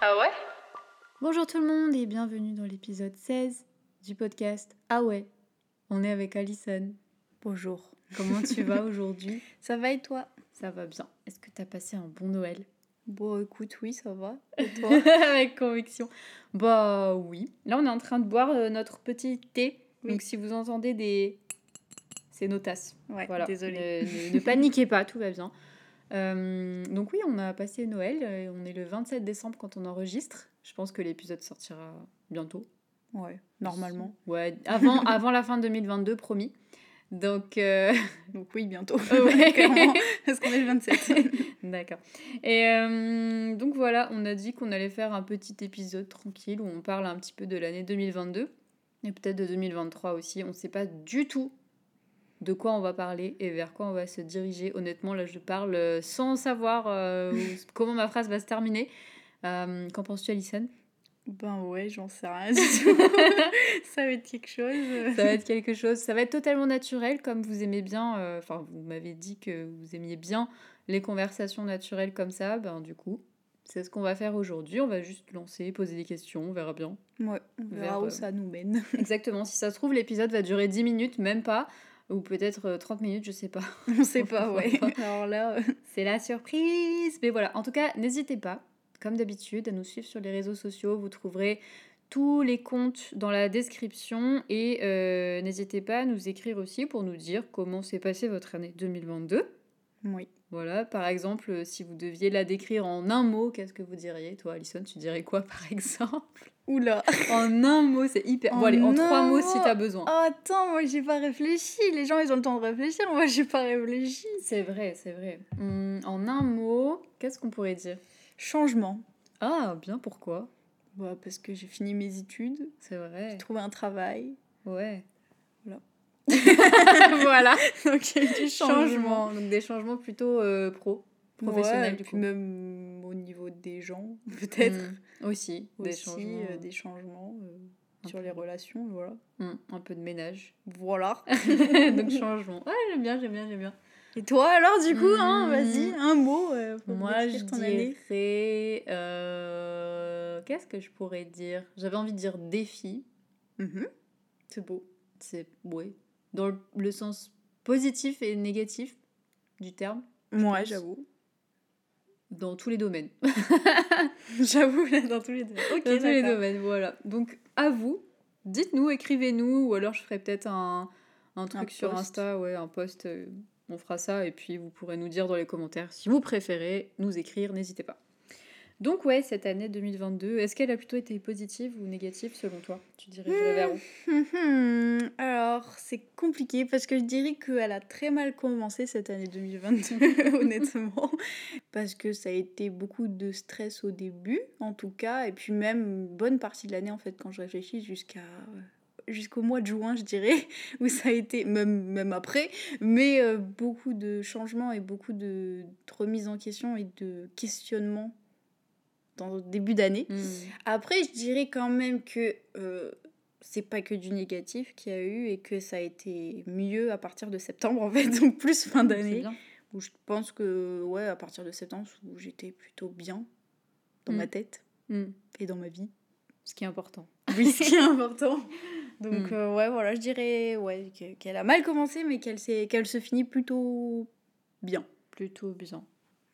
Ah ouais? Bonjour tout le monde et bienvenue dans l'épisode 16 du podcast Ah ouais. On est avec Alison. Bonjour. Comment tu vas aujourd'hui? Ça va et toi? Ça va bien. Est-ce que tu as passé un bon Noël? Bon, écoute, oui, ça va. Et toi? Avec conviction. Bah oui. Là, on est en train de boire euh, notre petit thé. Oui. Donc si vous entendez des... C'est nos tasses. Ouais, Voilà. désolée. Ne, ne- ne paniquez pas, tout va bien. Euh, donc oui, on a passé Noël. euh, On est le 27 décembre quand on enregistre. Je pense que l'épisode sortira bientôt. Ouais, normalement. Ouais, avant, avant la fin 2022, promis. Donc, euh, Donc oui, bientôt. Ouais. Clairement, parce qu'on est le 27. d'accord. Et euh, donc voilà, on a dit qu'on allait faire un petit épisode tranquille où on parle un petit peu de l'année 2022 et peut-être de 2023 aussi. On ne sait pas du tout de quoi on va parler et vers quoi on va se diriger. Honnêtement, là, je parle euh, sans savoir euh, comment ma phrase va se terminer. Euh, Qu'en penses-tu, Alison? Ben ouais, j'en sais rien ça va être quelque chose. Ça va être quelque chose, ça va être totalement naturel comme vous aimez bien, euh, enfin vous m'avez dit que vous aimiez bien les conversations naturelles comme ça, ben du coup c'est ce qu'on va faire aujourd'hui, on va juste lancer, poser des questions, on verra bien. Ouais, on verra Vers, où euh, ça nous mène. Exactement, si ça se trouve l'épisode va durer 10 minutes, même pas, ou peut-être euh, 30 minutes, je sais pas. On sait pas, ouais. Alors là, euh, C'est la surprise Mais voilà, en tout cas, n'hésitez pas, comme d'habitude, à nous suivre sur les réseaux sociaux. Vous trouverez tous les comptes dans la description et euh, n'hésitez pas à nous écrire aussi pour nous dire comment s'est passée votre année 2022. Oui. Voilà, par exemple, euh, si vous deviez la décrire en un mot, qu'est-ce que vous diriez? Toi, Alison, tu dirais quoi par exemple? Oula. En un mot, c'est hyper... Bon, En allez, en trois mots si t'as besoin. Oh, attends, moi j'ai pas réfléchi. Les gens ils ont le temps de réfléchir. Moi j'ai pas réfléchi. C'est vrai, c'est vrai. Hum, en un mot, qu'est-ce qu'on pourrait dire? Changement. Ah, bien, pourquoi? Bah, parce que j'ai fini mes études, C'est vrai. j'ai trouvé un travail. Ouais. Voilà. Donc il y a eu du changement. Changement. Donc des changements plutôt euh, pro, professionnels Ouais, du puis coup. même au niveau des gens, peut-être. Mm. Aussi, des Aussi, changements. euh, des changements euh, Un sur peu. les relations, voilà. Mm, un peu de ménage. Voilà. Donc changement. Ouais, j'aime bien, j'aime bien, j'aime bien. Et toi alors, du coup, hein, Mm. vas-y, un mot euh, pour Moi, je ton dirais... euh, Qu'est-ce que je pourrais dire? J'avais envie de dire défi. Mhm. C'est beau. C'est... Ouais. Dans le, sens positif et négatif du terme. Ouais, j'avoue. Dans tous les domaines. J'avoue, dans tous les. Ok, dans tous les domaines, voilà. Donc, à vous, dites-nous, écrivez-nous, ou alors je ferai peut-être un, un truc Un sur. Insta, ouais, un post, euh, on fera ça, et puis vous pourrez nous dire dans les commentaires si vous préférez nous écrire, n'hésitez pas. Donc, ouais, cette année 2022, est-ce qu'elle a plutôt été positive ou négative selon toi? Tu dirais vers où? Mhm. Alors, c'est compliqué parce que je dirais qu'elle a très mal commencé cette année 2022, honnêtement. Parce que ça a été beaucoup de stress au début, en tout cas, et puis même une bonne partie de l'année, en fait, quand je réfléchis, jusqu'à jusqu'au mois de juin, je dirais, où ça a été, même, même après, mais euh, beaucoup de changements et beaucoup de, de remises en question et de questionnements dans le début d'année. Hmm. Après, je dirais quand même que euh, c'est pas que du négatif qu'il y a eu et que ça a été mieux à partir de septembre, en fait, donc plus fin d'année. Où je pense que, ouais, à partir de septembre, où j'étais plutôt bien dans ma Mm. tête Hmm. et dans ma vie. Ce qui est important. Oui, ce qui est important. Donc, euh, ouais, voilà, je dirais ouais, que- qu'elle a mal commencé, mais qu'elle s'est- qu'elle se finit plutôt bien. Plutôt bien.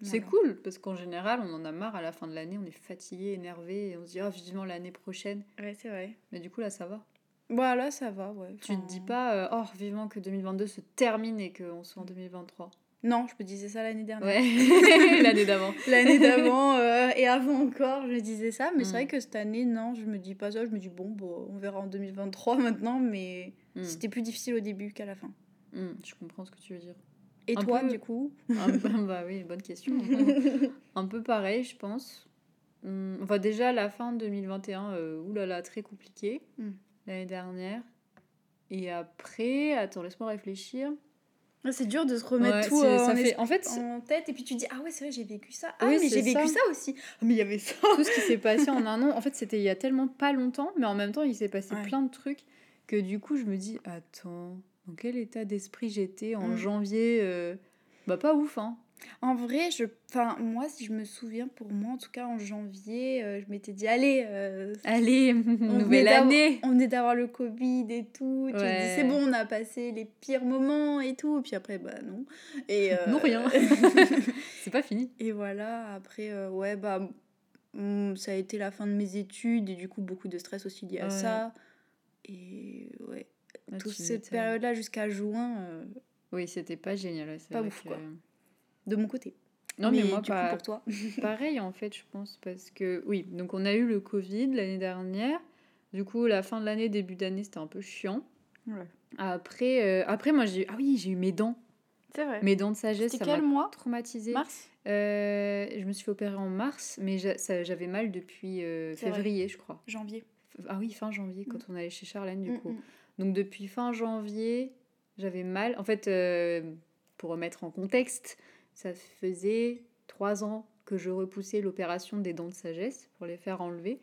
C'est Voilà. cool, parce qu'en général, on en a marre à la fin de l'année, on est fatigué, énervé, et on se dit, ah, vivement l'année prochaine. Ouais, c'est vrai. Mais du coup, là, ça va. Voilà, ça va, ouais. Tu te dis Enfin, pas, euh, oh, vivement que 2022 se termine et qu'on soit en 2023. Non, je me disais ça l'année dernière. Ouais, l'année d'avant. L'année d'avant euh, et avant encore, je disais ça. Mais c'est Mm. vrai que cette année, non, je me dis pas ça. Je me dis, bon, bon on verra en 2023 maintenant. Mais Hmm, c'était plus difficile au début qu'à la fin. je comprends ce que tu veux dire. Et Un toi, peu- du coup bah oui, bonne question. Un peu pareil, je pense. Hmm, Enfin, déjà, la fin 2021, euh, oulala, très compliqué. Hmm. L'année dernière. Et après, attends, laisse-moi réfléchir. C'est dur de se remettre Ouais, tout euh, ça en, fait- en fait, en tête. Et puis tu dis, ah ouais, c'est vrai, j'ai vécu ça. Ah, Oui, mais j'ai vécu ça. ça aussi. Ah, mais il y avait ça. tout ce qui s'est passé en un an, en fait, c'était il y a tellement pas longtemps, mais en même temps, il s'est passé Ouais. plein de trucs que du coup, je me dis, attends, dans quel état d'esprit j'étais en Mm. janvier euh, Bah, pas ouf, hein. En vrai, je, enfin, moi, si je me souviens, pour moi, en tout cas, en janvier, euh, je m'étais dit, allez, euh, Allez, nouvelle année On venait d'avoir le Covid et tout. Tu Ouais. c'est bon, on a passé les pires moments et tout. Puis après, bah non. Et, euh, Non, rien. C'est pas fini. et voilà, après, ouais, bah, mm, ça a été la fin de mes études et du coup, beaucoup de stress aussi lié à Ouais. ça. Et ouais, Ah, toute cette période-là jusqu'à juin, euh, Oui, c'était pas génial. Pas ouf, que- quoi. de mon côté. Non, mais, moi, du pas, coup, pour toi. pareil, en fait, je pense, parce que... Oui, donc on a eu le Covid l'année dernière. Du coup, la fin de l'année, début d'année, c'était un peu chiant. Ouais. Après, euh, après moi, j'ai... Ah oui, j'ai eu mes dents. C'est vrai. Mes dents de sagesse, C'était ça quel mois? traumatisée. Mars? Euh, je me suis fait opérer en mars, mais j'avais mal depuis euh, vrai. février, je crois. Janvier. Ah oui, fin janvier, quand on allait chez Charlène, du Mm, coup. mm. Donc depuis fin janvier, j'avais mal. En fait, euh, pour remettre en contexte, ça faisait trois ans que je repoussais l'opération des dents de sagesse pour les faire enlever.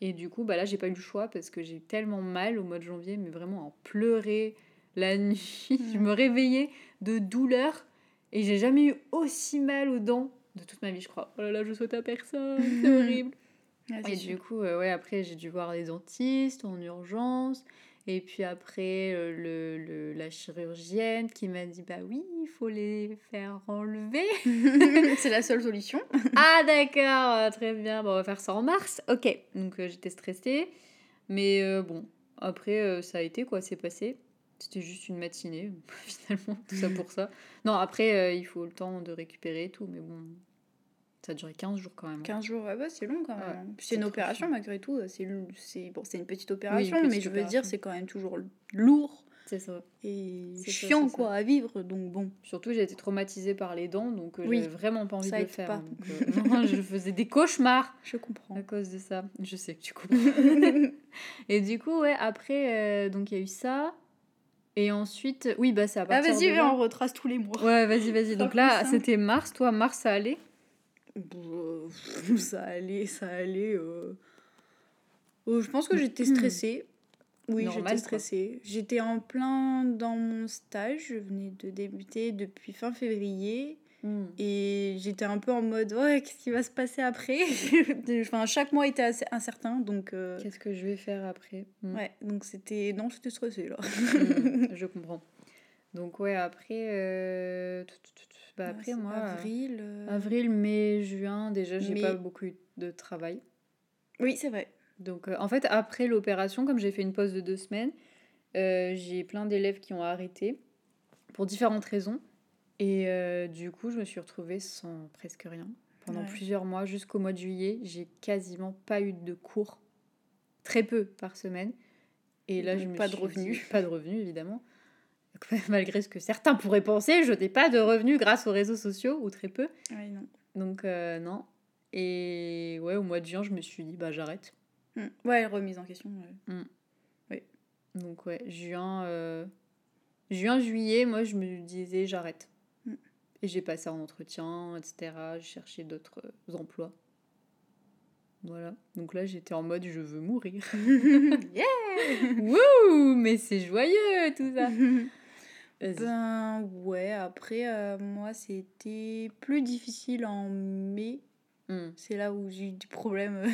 Et du coup, bah là, j'ai pas eu le choix parce que j'ai eu tellement mal au mois de janvier, mais vraiment en pleurer la nuit. Je me réveillais de douleur et j'ai jamais eu aussi mal aux dents de toute ma vie, je crois. Oh là là, je souhaite à personne, c'est horrible. C'est Et sûr. du coup, euh, ouais, après, j'ai dû voir les dentistes en urgence. Et puis après, euh, le, le- la chirurgienne qui m'a dit Bah oui, il faut les faire enlever. c'est la seule solution. ah, d'accord, euh, très bien. Bon, on va faire ça en mars. Ok. Donc euh, j'étais stressée. Mais euh, bon, après, euh, ça a été quoi, c'est passé. C'était juste une matinée, finalement, tout ça pour ça. Non, après, il faut le temps de récupérer et tout. Mais bon, ça a duré 15 jours quand même. 15 jours, ouais, ouais, c'est long quand même. Ouais, hein. C'est une opération malgré tout. C'est bon, une petite opération, mais petite je veux dire, c'est quand même toujours lourd C'est ça. et ça, chiant ça. quoi à vivre. Donc bon. Surtout, j'ai été traumatisée par les dents, donc euh, Oui, j'avais vraiment pas envie ça de le faire. pas. hein, donc, euh, je faisais des cauchemars Je comprends. à cause de ça. Je sais que tu comprends. Et du coup, ouais, après, euh, donc il y a eu ça. Et ensuite, oui, bah c'est à Ah vas-y, on retrace tous les mois. Ouais, vas-y, vas-y. Donc là, c'était mars. Toi, mars, ça allait Bon, euh, ça allait, ça allait. euh. Euh, je pense que j'étais stressée. Oui, Normal, j'étais stressée. J'étais en plein dans mon stage. Je venais de débuter depuis fin février. Et j'étais un peu en mode, ouais, qu'est-ce qui va se passer après? Enfin, chaque mois était assez incertain, donc... euh, Qu'est-ce que je vais faire après? Hmm. Ouais, donc c'était... Non, j'étais stressée, là. Hmm, Je comprends. Donc, ouais, après. euh, tout, tout. Bah, Ouais, après, moi. euh, Avril... euh, Avril, mai, juin, déjà, j'ai Mai. pas beaucoup de travail. Oui, c'est vrai. Donc, euh, en fait, après l'opération, comme j'ai fait une pause de deux semaines, euh, j'ai plein d'élèves qui ont arrêté pour différentes raisons. Et du coup, je me suis retrouvée sans presque rien. Pendant Ouais. plusieurs mois, jusqu'au mois de juillet, j'ai quasiment pas eu de cours. Très peu par semaine. Et là, Donc, je me pas de revenus. dit- pas de revenus, évidemment. Malgré ce que certains pourraient penser, je n'ai pas de revenus grâce aux réseaux sociaux, ou très peu. Non. Donc, euh, non. Et ouais, au mois de juin, je me suis dit, bah j'arrête. Hmm. Ouais, remise en question. ouais. Donc ouais, juin, euh, juin, juillet, moi je me disais j'arrête. Mm. Et j'ai passé en entretien, etc. J'ai cherché d'autres euh, emplois. Voilà. Donc là j'étais en mode je veux mourir. yeah Wouh Mais c'est joyeux tout ça. Ben ouais, après, euh, moi, c'était plus difficile en mai. Mm. C'est là où j'ai eu des problèmes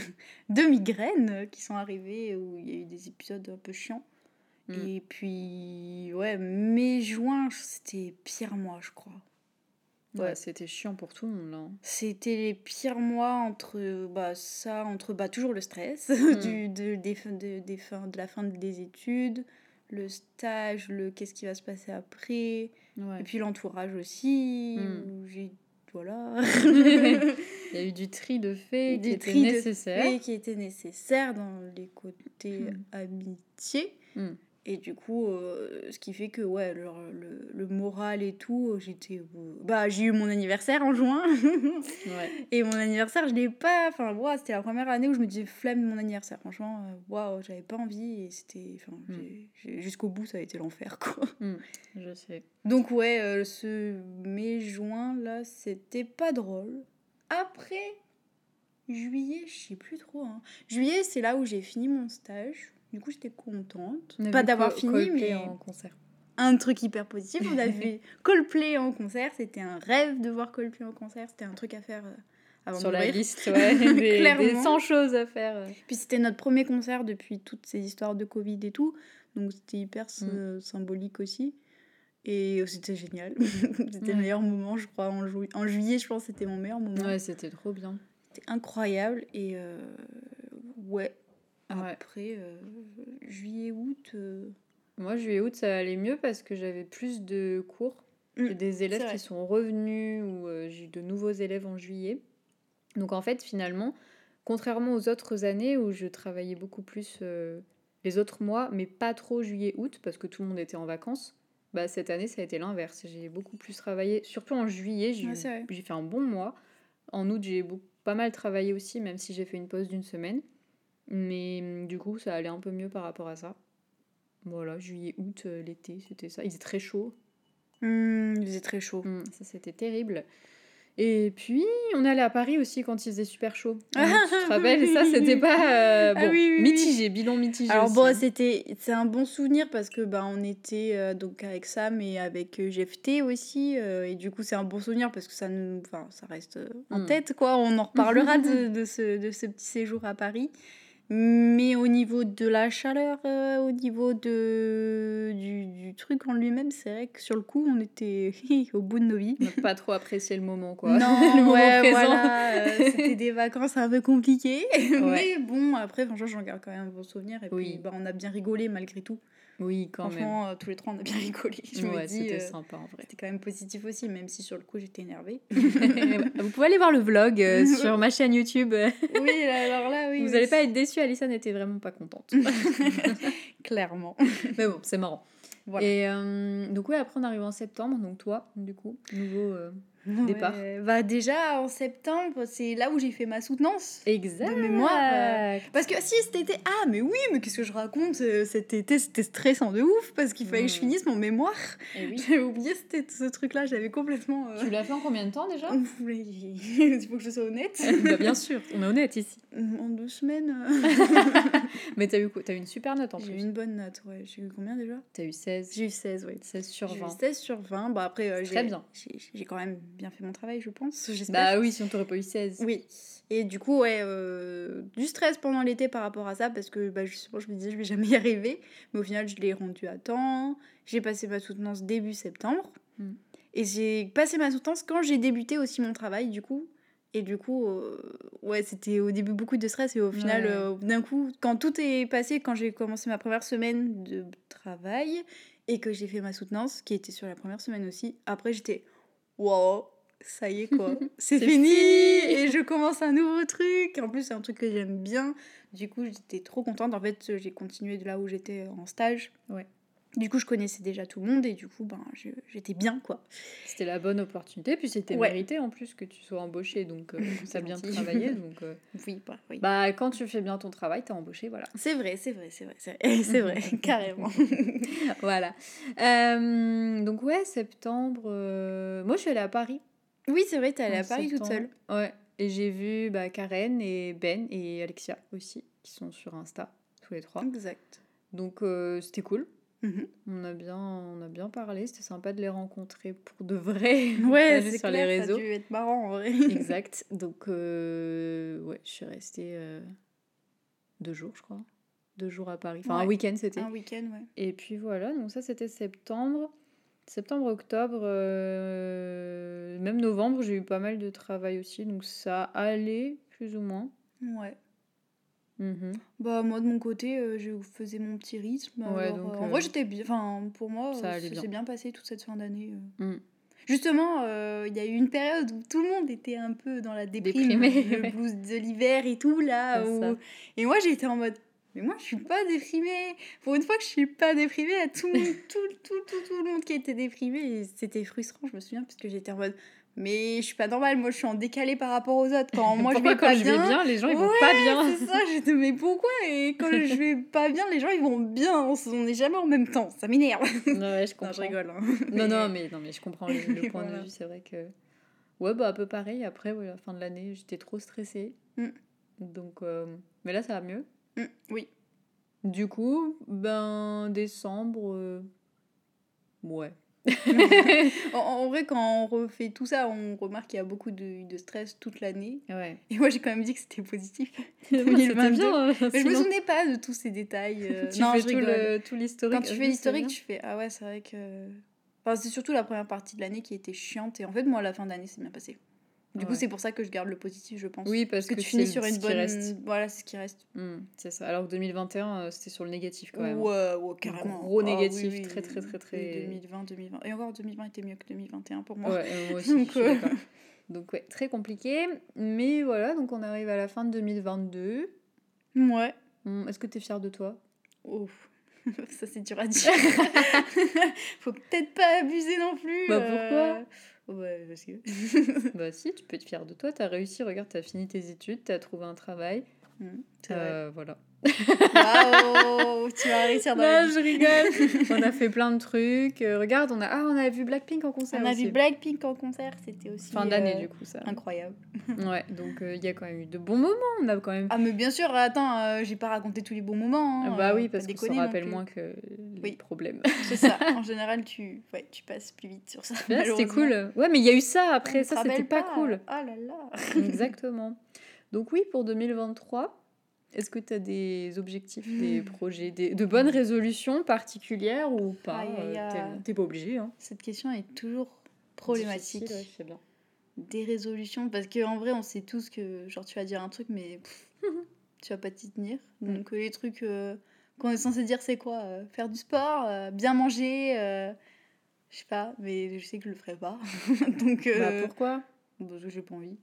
de migraine euh, qui sont arrivés, où il y a eu des épisodes un peu chiants. Mm. Et puis, ouais, mai-juin, c'était pire mois, je crois. Ouais, Ouais. c'était chiant pour tout le monde là. hein. C'était les pires mois entre bah, ça, entre bah, toujours le stress Mm. du, de, des, de, des de la fin des études, le stage, le qu'est-ce qui va se passer après, Ouais. et puis l'entourage aussi, Mm. j'ai. Voilà. Il y a eu du tri de fait qui était nécessaire. faits qui étaient nécessaires dans les côtés Mm. amitié. Mm. Et du coup, euh, ce qui fait que ouais, le, le, le moral et tout, j'étais. euh, Bah, j'ai eu mon anniversaire en juin. Ouais. Et mon anniversaire, je l'ai pas. Enfin, wow, c'était la première année où je me disais flemme de mon anniversaire. Franchement, euh, waouh, j'avais pas envie. Et c'était. Enfin, Mm. j'ai- jusqu'au bout, ça a été l'enfer, quoi. Mm. Je sais. Donc, ouais, euh, ce mai-juin, là, c'était pas drôle. Après, juillet, je sais plus trop. hein. Juillet, c'est là où j'ai fini mon stage. Du coup, j'étais contente. Pas d'avoir fini, Coldplay mais. en concert. un truc hyper positif. On a vu Coldplay en concert. C'était un rêve de voir Coldplay en concert. C'était un truc à faire euh, avant Sur la liste, ouais, des, des Clairement. 100 choses à faire. euh. Puis c'était notre premier concert depuis toutes ces histoires de Covid et tout. Donc c'était hyper Mm. symbolique aussi. Et c'était génial. c'était Ouais. le meilleur moment, je crois. En, ju- en juillet, je pense c'était mon meilleur moment. Ouais, c'était trop bien. C'était incroyable. Et euh, ouais. Après, euh, juillet, août. euh, Moi, juillet août, ça allait mieux parce que j'avais plus de cours. J'ai des élèves qui sont revenus ou euh, j'ai eu de nouveaux élèves en juillet. Donc en fait, finalement, contrairement aux autres années où je travaillais beaucoup plus euh, les autres mois, mais pas trop juillet-août parce que tout le monde était en vacances, bah, cette année, ça a été l'inverse. J'ai beaucoup plus travaillé, surtout en juillet, j'ai Ouais, fait un bon mois. En août, j'ai pas mal travaillé aussi, même si j'ai fait une pause d'une semaine. Mais hum, du coup, ça allait un peu mieux par rapport à ça. Voilà, juillet, août, euh, l'été, c'était ça. Il faisait très chaud. Hmm, il faisait très chaud. Hum, ça, c'était terrible. Et puis, on allait à Paris aussi quand il faisait super chaud. En août, tu te rappelles Ça, c'était pas... euh, Ah bon, oui, oui, oui. mitigé, bilan mitigé Alors aussi, bon, hein. c'était c'est un bon souvenir parce que bah on était euh, donc avec Sam et avec GFT aussi euh, et du coup c'est un bon souvenir parce que ça nous ça reste en Mm. tête quoi, on en reparlera de, de ce de ce petit séjour à Paris. Mais au niveau de la chaleur, euh, au niveau de du, du truc en lui-même, c'est vrai que sur le coup, on était au bout de nos vies. On pas trop apprécié le moment, quoi. Non, le moment ouais, présent. voilà, euh, c'était des vacances un peu compliquées. Ouais. Mais bon, après, franchement, j'en garde quand même un bon souvenir. Et Oui. puis, bah, on a bien rigolé malgré tout. Oui, quand même. Franchement, euh, tous les trois, on a bien rigolé. Je me ouais, dis, c'était euh, sympa en vrai. c'était quand même positif aussi, même si sur le coup, j'étais énervée. Vous pouvez aller voir le vlog euh, sur ma chaîne YouTube. oui, alors là, oui. Vous oui, n'allez pas être déçus, Alissa n'était vraiment pas contente. Clairement. Mais bon, c'est marrant. Voilà. Et euh, donc, ouais, après, on arrive en septembre. Donc, toi, du coup, nouveau départ. Ouais, Bah, déjà, en septembre, c'est là où j'ai fait ma soutenance. Exact. De mémoire, euh, Parce que si cet été, ah mais oui, mais qu'est-ce que je raconte euh, Cet été c'était stressant de ouf parce qu'il fallait que je Mm. finisse mon mémoire. Eh oui. J'avais oublié c'était ce truc-là, j'avais complètement. euh, Tu l'as fait en combien de temps déjà Il faut que je sois honnête. bah, Bien sûr, on est honnête ici. en deux semaines, Mais t'as eu quoi T'as eu une super note en j'ai eu plus. une bonne note. Ouais. J'ai eu combien déjà T'as eu 16. J'ai eu 16, oui. 16 sur J'ai eu 20. 16 sur 20. Bah après, euh, Très bien. J'ai quand même bien fait mon travail, je pense. J'espère. Bah oui, si on t'aurait pas eu 16. Oui. Et du coup, ouais, euh, du stress pendant l'été par rapport à ça, parce que bah, justement, je me disais, je vais jamais y arriver. Mais au final, je l'ai rendu à temps. J'ai passé ma soutenance début septembre. Mm. Et j'ai passé ma soutenance quand j'ai débuté aussi mon travail, du coup. Et du coup, euh, ouais, c'était au début beaucoup de stress. Et au final, Ouais. euh, d'un coup, quand tout est passé, quand j'ai commencé ma première semaine de travail et que j'ai fait ma soutenance, qui était sur la première semaine aussi, après, j'étais, wow, ça y est quoi, c'est fini. et je commence un nouveau truc. En plus, c'est un truc que j'aime bien. Du coup, j'étais trop contente. En fait, j'ai continué de là où j'étais en stage. Ouais. Du coup, je connaissais déjà tout le monde et du coup, ben, j'étais bien quoi. C'était la bonne opportunité, puis c'était Ouais. mérité en plus que tu sois embauché, donc euh, C'est t'as bien travaillé. Donc, euh, Oui, bah, oui. bah, quand tu fais bien ton travail, t'es embauché, voilà. C'est vrai, c'est vrai, c'est vrai, c'est vrai, vrai, carrément. voilà. Euh, donc, ouais, septembre. euh, Moi, je suis allée à Paris. Oui, c'est vrai, t'es allée en à Paris toute seule. Ouais. Et j'ai vu bah, Karen et Ben et Alexia aussi, qui sont sur Insta, tous les trois. Exact. Donc, euh, c'était cool. Mhm. On a bien, on a bien parlé. C'était sympa de les rencontrer pour de vrai. Ouais, c'est sur clair, les ça a réseaux. dû être marrant en vrai. exact. Donc, euh, ouais, je suis restée euh, deux jours, je crois. Deux jours à Paris. Enfin, un week-end, c'était. Un week-end, ouais. Et puis voilà, donc ça, c'était septembre. Septembre, octobre, euh, même novembre, j'ai eu pas mal de travail aussi. Donc, ça allait, plus ou moins. Ouais. Mhm. Bah moi de mon côté, euh, je faisais mon petit rythme. Ouais, alors, donc, euh, en euh, vrai j'étais bien. Enfin pour moi, ça ça bien. s'est bien passé toute cette fin d'année. euh. Mm. Justement, il y a eu une période où tout le monde était un peu dans la déprime, Déprimé, le blues de l'hiver et tout là. Où-. Et moi j'étais en mode, mais moi je suis pas déprimée. Pour une fois que je suis pas déprimée, il y a tout, le monde- tout, tout, tout, tout le monde qui était déprimé et c'était frustrant. Je me souviens parce que j'étais en mode, mais je suis pas normale. Moi je suis en décalé par rapport aux autres. Quand moi je Pourquoi vais quand pas je vais bien, les gens, ils vont pas bien C'est ça, j'étais mais pourquoi? Et quand je vais pas bien, les gens ils vont bien. On n'est jamais en même temps. Ça m'énerve. Ouais, je Non, comprends. je rigole. hein. Non, non, mais, non, mais je comprends le, le point Voilà. de vue. C'est vrai que. Ouais, bah, un peu pareil. Après, ouais, la fin de l'année, j'étais trop stressée. Mm. Donc, euh, mais là, ça va mieux. Mm, oui. Du coup, ben, décembre, euh, Ouais. en, en vrai, quand on refait tout ça, on remarque qu'il y a beaucoup de, de stress toute l'année. Ouais. Et moi, j'ai quand même dit que c'était positif. C'était 2022. bien. hein, Mais je me souvenais pas de tous ces détails. euh, Tu non, fais je tout rigole. le- tout l'historique. Quand tu fais l'historique, tu fais Ah ouais, c'est vrai que. Enfin, c'est surtout la première partie de l'année qui était chiante. Et en fait, moi, la fin d'année, c'est bien passé. Du coup, Ouais. c'est pour ça que je garde le positif, je pense. Oui, parce que, que tu finis sur une bonne. reste. Voilà, c'est ce qui reste. Hmm, c'est ça. Alors que 2021, euh, c'était sur le négatif quand même. Ouais, ouais, carrément. Gros Ah oui, négatif, oui, très, très, très, oui, très- 2020, 2020. Et encore, 2020 était mieux que 2021 pour moi. Ouais, euh, moi aussi, Donc, euh. Donc ouais, très compliqué. Mais voilà, donc on arrive à la fin de 2022. Ouais. Hmm, Est-ce que tu es fière de toi? Oh. Ça, c'est dur à dire. Faut peut-être pas abuser non plus. Bah, euh, Ouais, parce que. Bah si, tu peux être fière de toi. Tu as réussi, regarde, tu as fini tes études, tu as trouvé un travail. Vrai. Euh, voilà. Waouh, tu vas réussir dans la Non, je rigole. on a fait plein de trucs. Euh, regarde, on a ah, on a vu Blackpink en concert On a aussi. vu Blackpink en concert, c'était aussi Fin d'année euh, du coup ça. incroyable. Ouais, donc euh, il y a quand même eu de bons moments. On a quand même Ah mais bien sûr, attends, j'ai pas raconté tous les bons moments. hein, bah oui, pas parce qu'on se déconner non rappelle moins que les Oui. problèmes. C'est ça. En général, tu, ouais, tu passes plus vite sur ça. Là, c'était cool. Ouais, mais il y a eu ça après. Ça, c'était rappelle pas cool. Oh là là. Exactement. Donc oui, pour 2023, est-ce que tu as des objectifs, des Hmm. projets, des, de bonnes résolutions particulières ou pas Aïe, aïe, Euh, t'es- pas obligé. Hein. Cette question est toujours problématique. Ouais, bien. Des résolutions, parce qu'en vrai, on sait tous que genre tu vas dire un truc, mais pff, tu vas pas t'y tenir. Mm. Donc les trucs euh, qu'on est censé dire, c'est quoi Euh, Faire du sport, euh, bien manger, je sais pas, mais je sais que je le ferai pas. Donc Bah, pourquoi? parce que j'ai pas envie.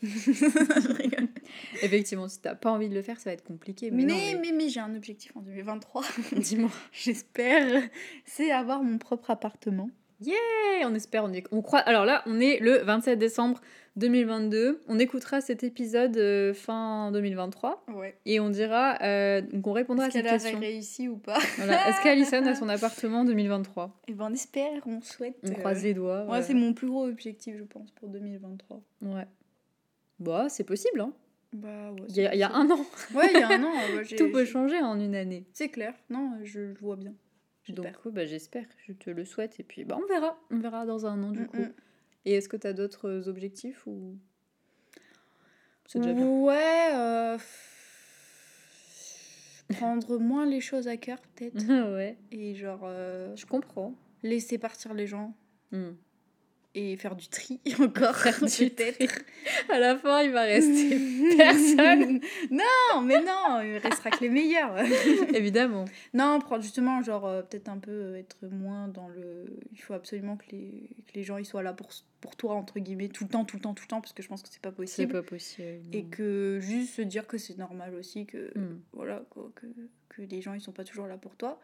Effectivement, si t'as pas envie de le faire, ça va être compliqué. Mais, mais, non, mais, mais j'ai un objectif en 2023, mais dis-moi. j'espère, c'est avoir mon propre appartement. Hey, on espère, on, est, on croit. Alors là, on est le 27 décembre 2022. On écoutera cet épisode euh, fin 2023 Ouais. et on dira, euh, donc on répondra à Est-ce cette qu'elle aurait question. réussi ou pas? Voilà. Est-ce qu'Alison a son appartement en 2023 Et ben on espère, on souhaite. On euh, croise les doigts. Ouais, c'est mon plus gros objectif, je pense, pour 2023. Ouais. Bah, c'est possible, hein. Bah ouais. Il y, a- il y a un an. Ouais, il y a un an. Tout peut changer en une année. C'est clair. Non, je, je vois bien. Donc, ouais, bah, j'espère. Je te le souhaite. Et puis, bah, on verra. On verra dans un an, du Mm, coup. mm. Et est-ce que tu as d'autres objectifs ou. C'est déjà bien? Ouais. euh, Prendre moins les choses à cœur, peut-être. ouais, Et genre, euh, je comprends. laisser partir les gens. Hmm. Et faire du tri encore, peut-être. À la fin, il va rester personne. non, mais non, il restera que les meilleurs. Évidemment. Non, prendre justement, genre, euh, peut-être un peu euh, être moins dans le. Il faut absolument que les, que les gens ils soient là pour, pour toi, entre guillemets, tout le temps, tout le temps, tout le temps, parce que je pense que c'est pas C'est possible. pas possible. Et que juste se dire que c'est normal aussi, que, Hmm. voilà, quoi, que, que les gens ils sont pas toujours là pour toi.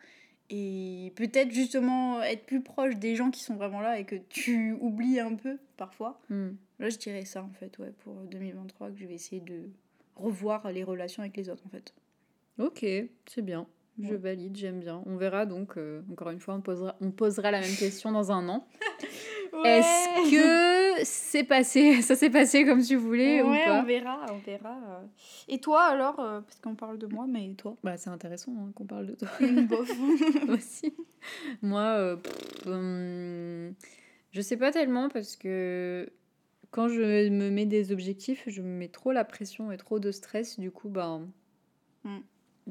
Et peut-être justement être plus proche des gens qui sont vraiment là et que tu oublies un peu parfois. Hmm. Là, je dirais ça en fait, ouais, pour 2023, que je vais essayer de revoir les relations avec les autres en fait. Ok, c'est bien. Je Ouais. valide, j'aime bien. On verra donc, euh, encore une fois, on posera, on posera la même question dans un an. Est-ce que c'est passé, ça s'est passé comme tu voulais ou Ouais, pas on verra, on verra. Et toi alors, euh, parce qu'on parle de moi, mais toi Bah, c'est intéressant hein, qu'on parle de toi Bof. aussi. Moi, euh, pff, hum, je sais pas tellement parce que quand je me mets des objectifs, je me mets trop la pression et trop de stress. Du coup, ben, Mm.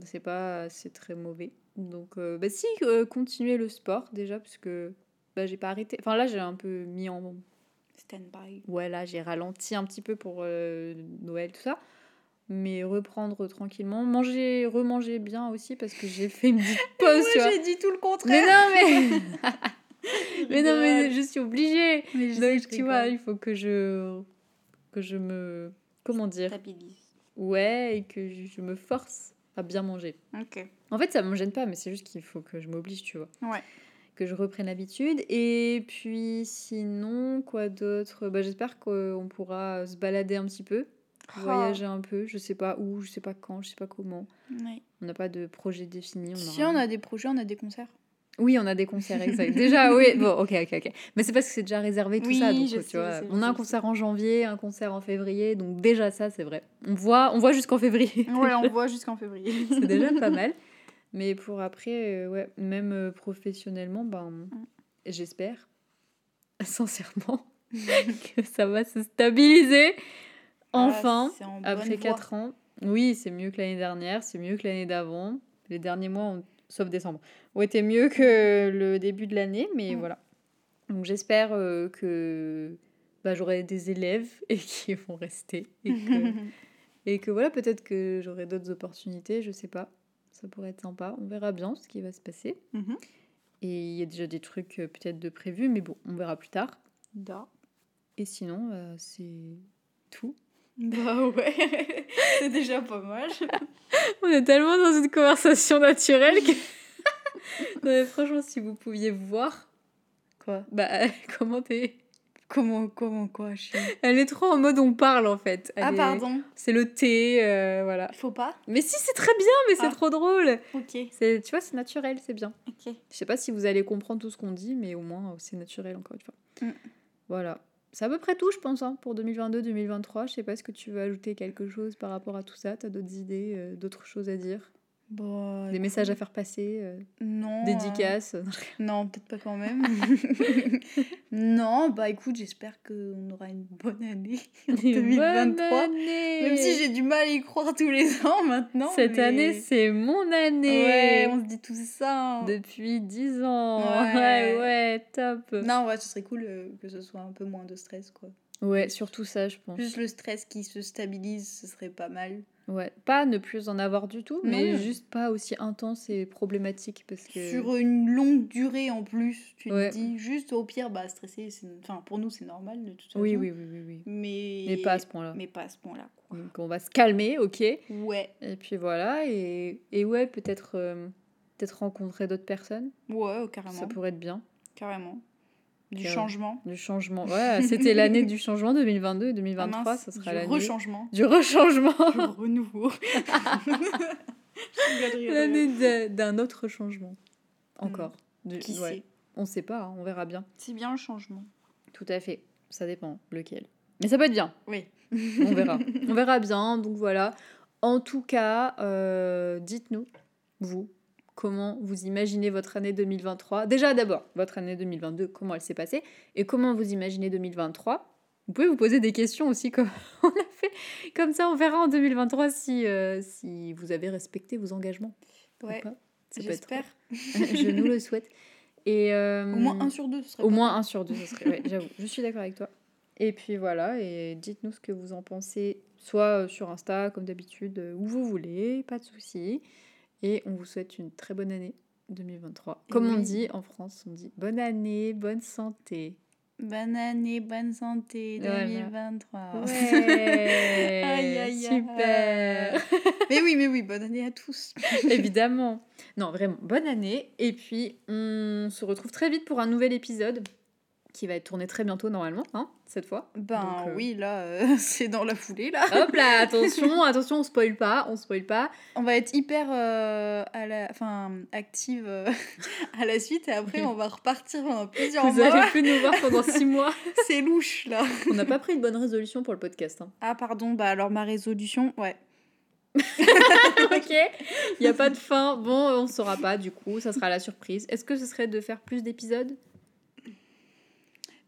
c'est pas, c'est très mauvais. Donc, euh, bah si, euh, continuer le sport déjà parce que bah, j'ai pas arrêté. Enfin là, j'ai un peu mis en Stand by. ouais, là, j'ai ralenti un petit peu pour euh, Noël, tout ça. Mais reprendre tranquillement. Manger, remanger bien aussi parce que j'ai fait une petite pause, vois. j'ai dit tout le Mais contraire. non, mais. mais non, mais je suis obligée. Mais je sais, Donc, je tu vois, il faut que je. que je me. Comment dire Stabilise. Ouais, et que je me force à bien manger. Ok. En fait, ça me gêne pas, mais c'est juste qu'il faut que je m'oblige, tu vois. Ouais. Que je reprenne l'habitude. Et puis, sinon, quoi d'autre? Bah, J'espère qu'on pourra se balader un petit peu, Oh. voyager un peu. Je sais pas où, je sais pas quand, je sais pas comment. On n'a pas de projet défini. On Si aura- on a des projets, on a des concerts. Oui, on a des concerts, exact. Déjà, oui, bon, ok, ok, ok. Mais c'est parce que c'est déjà réservé tout Oui, ça. Donc, je tu sais, vois, je sais, on a un concert en janvier, un concert en février, donc déjà ça, c'est vrai. On voit, on voit jusqu'en février. Ouais, on voit jusqu'en février. c'est déjà pas mal. Mais pour après, euh, ouais, même euh, professionnellement, ben, j'espère, sincèrement, que ça va se stabiliser Ah, enfin, en après voie. 4 ans. Oui, c'est mieux que l'année dernière, c'est mieux que l'année d'avant. Les derniers mois, ont- sauf décembre, ont été mieux que le début de l'année, mais Mm. voilà. Donc j'espère euh, que bah, j'aurai des élèves et qui vont rester. Et que, et que voilà, peut-être que j'aurai d'autres opportunités, je sais pas. Ça pourrait être sympa. On verra bien ce qui va se passer. Mhm. Et il y a déjà des trucs euh, peut-être de prévus, mais bon, on verra plus tard. Da. Et sinon, euh, c'est tout. Bah ouais, c'est déjà pas mal. On est tellement dans une conversation naturelle que. non, mais franchement, si vous pouviez voir, Quoi bah, comment t'es. Comment, comment, quoi, je. Elle est trop en mode on parle en fait. Elle Ah, est- pardon. C'est le thé, euh, voilà. Faut pas Mais si, c'est très bien, mais c'est Ah. trop drôle. Ok, C'est, tu vois, c'est naturel, c'est bien. ok. Je sais pas si vous allez comprendre tout ce qu'on dit, mais au moins c'est naturel encore une fois. Mm. Voilà. C'est à peu près tout, je pense, hein, pour 2022-2023. Je sais pas, est-ce que tu veux ajouter quelque chose par rapport à tout ça? T'as d'autres idées, euh, d'autres choses à dire? Bon, Des messages à faire passer euh, Non. Dédicaces euh, Non, peut-être pas quand même. non, bah écoute, j'espère qu'on aura une bonne année en 2023. Bonne année Même si j'ai du mal à y croire tous les ans maintenant. Cette mais- année, c'est mon année Ouais, on se dit tout ça. hein. Depuis 10 ans Ouais. Ouais, ouais, top Non, ouais, ce serait cool euh, que ce soit un peu moins de stress, quoi. Ouais, surtout ça, je pense. Plus le stress qui se stabilise, ce serait pas mal. Ouais, pas ne plus en avoir du tout, mais Non. juste pas aussi intense et problématique parce que... Sur une longue durée en plus, tu Ouais. te dis juste au pire, bah stresser, c'est... enfin pour nous c'est normal de toute façon. Oui, oui, oui, oui, oui. Mais... Mais pas à ce point-là. Mais pas à ce point-là. quoi. Donc on va se calmer, ok Ouais, Et puis voilà, et, et ouais, peut-être euh, peut-être rencontrer d'autres personnes, ouais, carrément. ça pourrait être bien. Carrément. Du Carrément. changement. Du changement, ouais, c'était l'année du changement 2022 et 2023, Ah mince, ça sera du l'année... rechangement. Du rechangement du renouveau. L'année d'un autre changement. Encore. Du- Mm. Qui ouais. sait? On sait pas, hein, on verra bien. C'est bien le changement. Tout à fait. Ça dépend lequel. Mais ça peut être bien. Oui. On verra. on verra bien. Donc voilà. En tout cas, euh, dites-nous, vous, comment vous imaginez votre année 2023. Déjà, d'abord, votre année 2022, comment elle s'est passée et comment vous imaginez 2023. Vous pouvez vous poser des questions aussi, comme on a fait. Comme ça, on verra en 2023 si, euh, si vous avez respecté vos engagements. ou Ouais, peut être- j'espère. Je nous le souhaite. Et, euh, Au moins un sur deux, ce serait Au moins un sur deux, ce serait. ouais, j'avoue, je suis d'accord avec toi. Et puis voilà, et dites-nous ce que vous en pensez, soit euh, sur Insta, comme d'habitude, euh, où vous voulez, pas de soucis. Et on vous souhaite une très bonne année 2023. Et Comme on dit en France, on dit bonne année, bonne santé. Bonne année, bonne santé Voilà. 2023. Ouais, Aïe, aïe, super. mais oui, mais oui, bonne année à tous. Évidemment. Non, vraiment, bonne année. Et puis, on se retrouve très vite pour un nouvel épisode qui va être tourné très bientôt normalement, hein, cette fois. Ben Donc, euh, oui, là, euh, c'est dans la foulée, là. Hop là, attention, attention, on spoil pas, on spoil pas. On va être hyper euh, à la, enfin, active à la suite et après Oui. on va repartir pendant plusieurs Vous mois. allez plus nous voir pendant six mois. C'est louche, là. On n'a pas pris une bonne résolution pour le podcast. hein. Ah, pardon, bah alors ma résolution, ouais. ok, il n'y a pas de fin. Bon, on ne saura pas du coup, ça sera la surprise. Est-ce que ce serait de faire plus d'épisodes?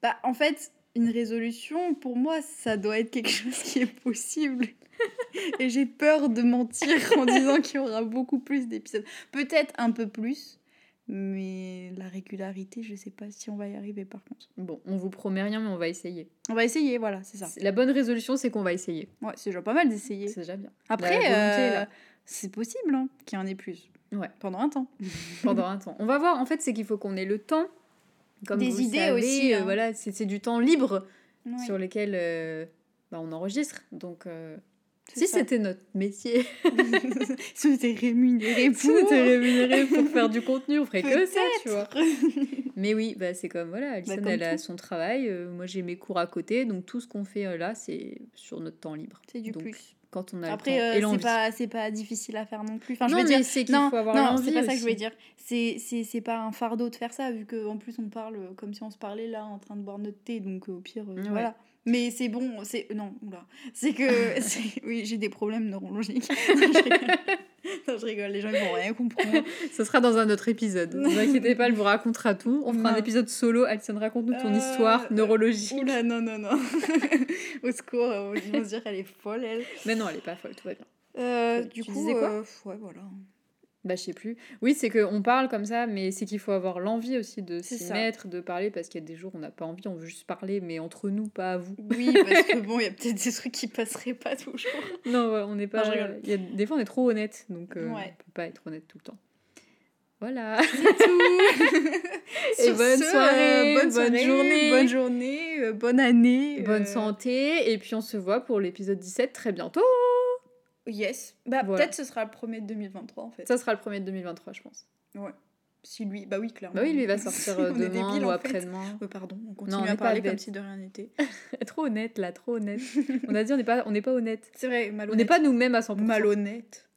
Bah, en fait, une résolution, pour moi, ça doit être quelque chose qui est possible. Et j'ai peur de mentir en disant qu'il y aura beaucoup plus d'épisodes. Peut-être un peu plus, mais la régularité, je sais pas si on va y arriver par contre. Bon, on vous promet rien, mais on va essayer. On va essayer, voilà, c'est ça. La bonne résolution, c'est qu'on va essayer. Ouais, c'est déjà pas mal d'essayer. C'est déjà bien. Après, euh, c'est possible hein, qu'il y en ait plus. Ouais. Pendant un temps. Pendant un temps. On va voir. En fait, c'est qu'il faut qu'on ait le temps. Comme Des vous idées savez, aussi, euh, hein. voilà, c'est c'est du temps libre sur lequel euh, bah, on enregistre. Donc, euh, si c'était notre métier, si on était rémunéré si on pour. était rémunéré pour faire du contenu, on ferait que ça, tu vois. Mais oui, bah, c'est comme voilà, Alison, comme elle a son travail, moi j'ai mes cours à côté, donc tout ce qu'on fait là, c'est sur notre temps libre. C'est du Donc, plus. Quand on a Après, le temps euh, et c'est pas, c'est pas difficile à faire non plus. Enfin, je non, veux mais dire, c'est qu'il faut avoir non, c'est pas ça que je voulais dire. C'est, c'est, c'est pas un fardeau de faire ça, vu qu'en plus on parle euh, comme si on se parlait là en train de boire notre thé, donc euh, au pire, Ouais. voilà. Mais c'est bon, c'est. Non, oula. C'est que. c'est- Oui, j'ai des problèmes neurologiques. Non, je rigole. Non, je rigole, les gens ils vont rien comprendre. Ce sera dans un autre épisode. Ne vous inquiétez pas, elle vous racontera tout. On fera un épisode solo. Alison, raconte-nous ton Euh, histoire neurologique. Oula, non, non, non. Au secours, euh, ils vont se dire qu'elle est folle, elle. Mais non, elle est pas folle, tout va bien. Euh, Tu du coup, disais quoi? euh, ouais, voilà. Bah, je sais plus. Oui, c'est qu'on parle comme ça, mais c'est qu'il faut avoir l'envie aussi de C'est s'y mettre, de parler, parce qu'il y a des jours où on n'a pas envie, on veut juste parler, mais entre nous, pas à vous. Oui, parce que bon, il y a peut-être des trucs qui passeraient pas toujours. Non, on n'est pas. Non, y a, des fois, on est trop honnête, donc euh, Ouais. on peut pas être honnête tout le temps. Voilà. Et Sur bonne ce, soirée, euh, bonne, bonne journée. bonne journée, euh, bonne année. Bonne euh, santé, et puis on se voit pour l'épisode 17 très bientôt. Yes. Bah, Voilà. peut-être ce sera le premier de 2023 en fait. Ça sera le premier de 2023, je pense. Si lui, bah oui, clairement. Bah oui, lui il va sortir euh, On demain débiles, ou après-demain. Euh, pardon, on continue on est à parler comme si de rien n'était. trop honnête là, trop honnête. on a dit on n'est pas, on n'est pas honnête. C'est vrai, On malhonnête. n'est pas nous-mêmes à 100%. malhonnête.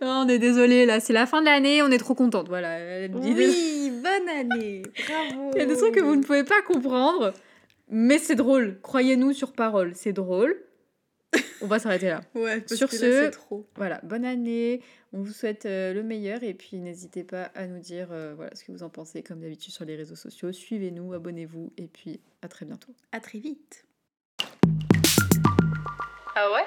Oh, on est désolé là, c'est la fin de l'année, on est trop contente. Voilà. Oui, bonne année. Bravo. Il y a des trucs que vous ne pouvez pas comprendre, mais c'est drôle. Croyez-nous sur parole, c'est drôle. On va s'arrêter là. Ouais, parce Sur que ce- là, trop. Voilà, bonne année. On vous souhaite euh, le meilleur et puis n'hésitez pas à nous dire euh, voilà ce que vous en pensez comme d'habitude sur les réseaux sociaux. Suivez-nous, abonnez-vous et puis à très bientôt. À très vite. Ah ouais?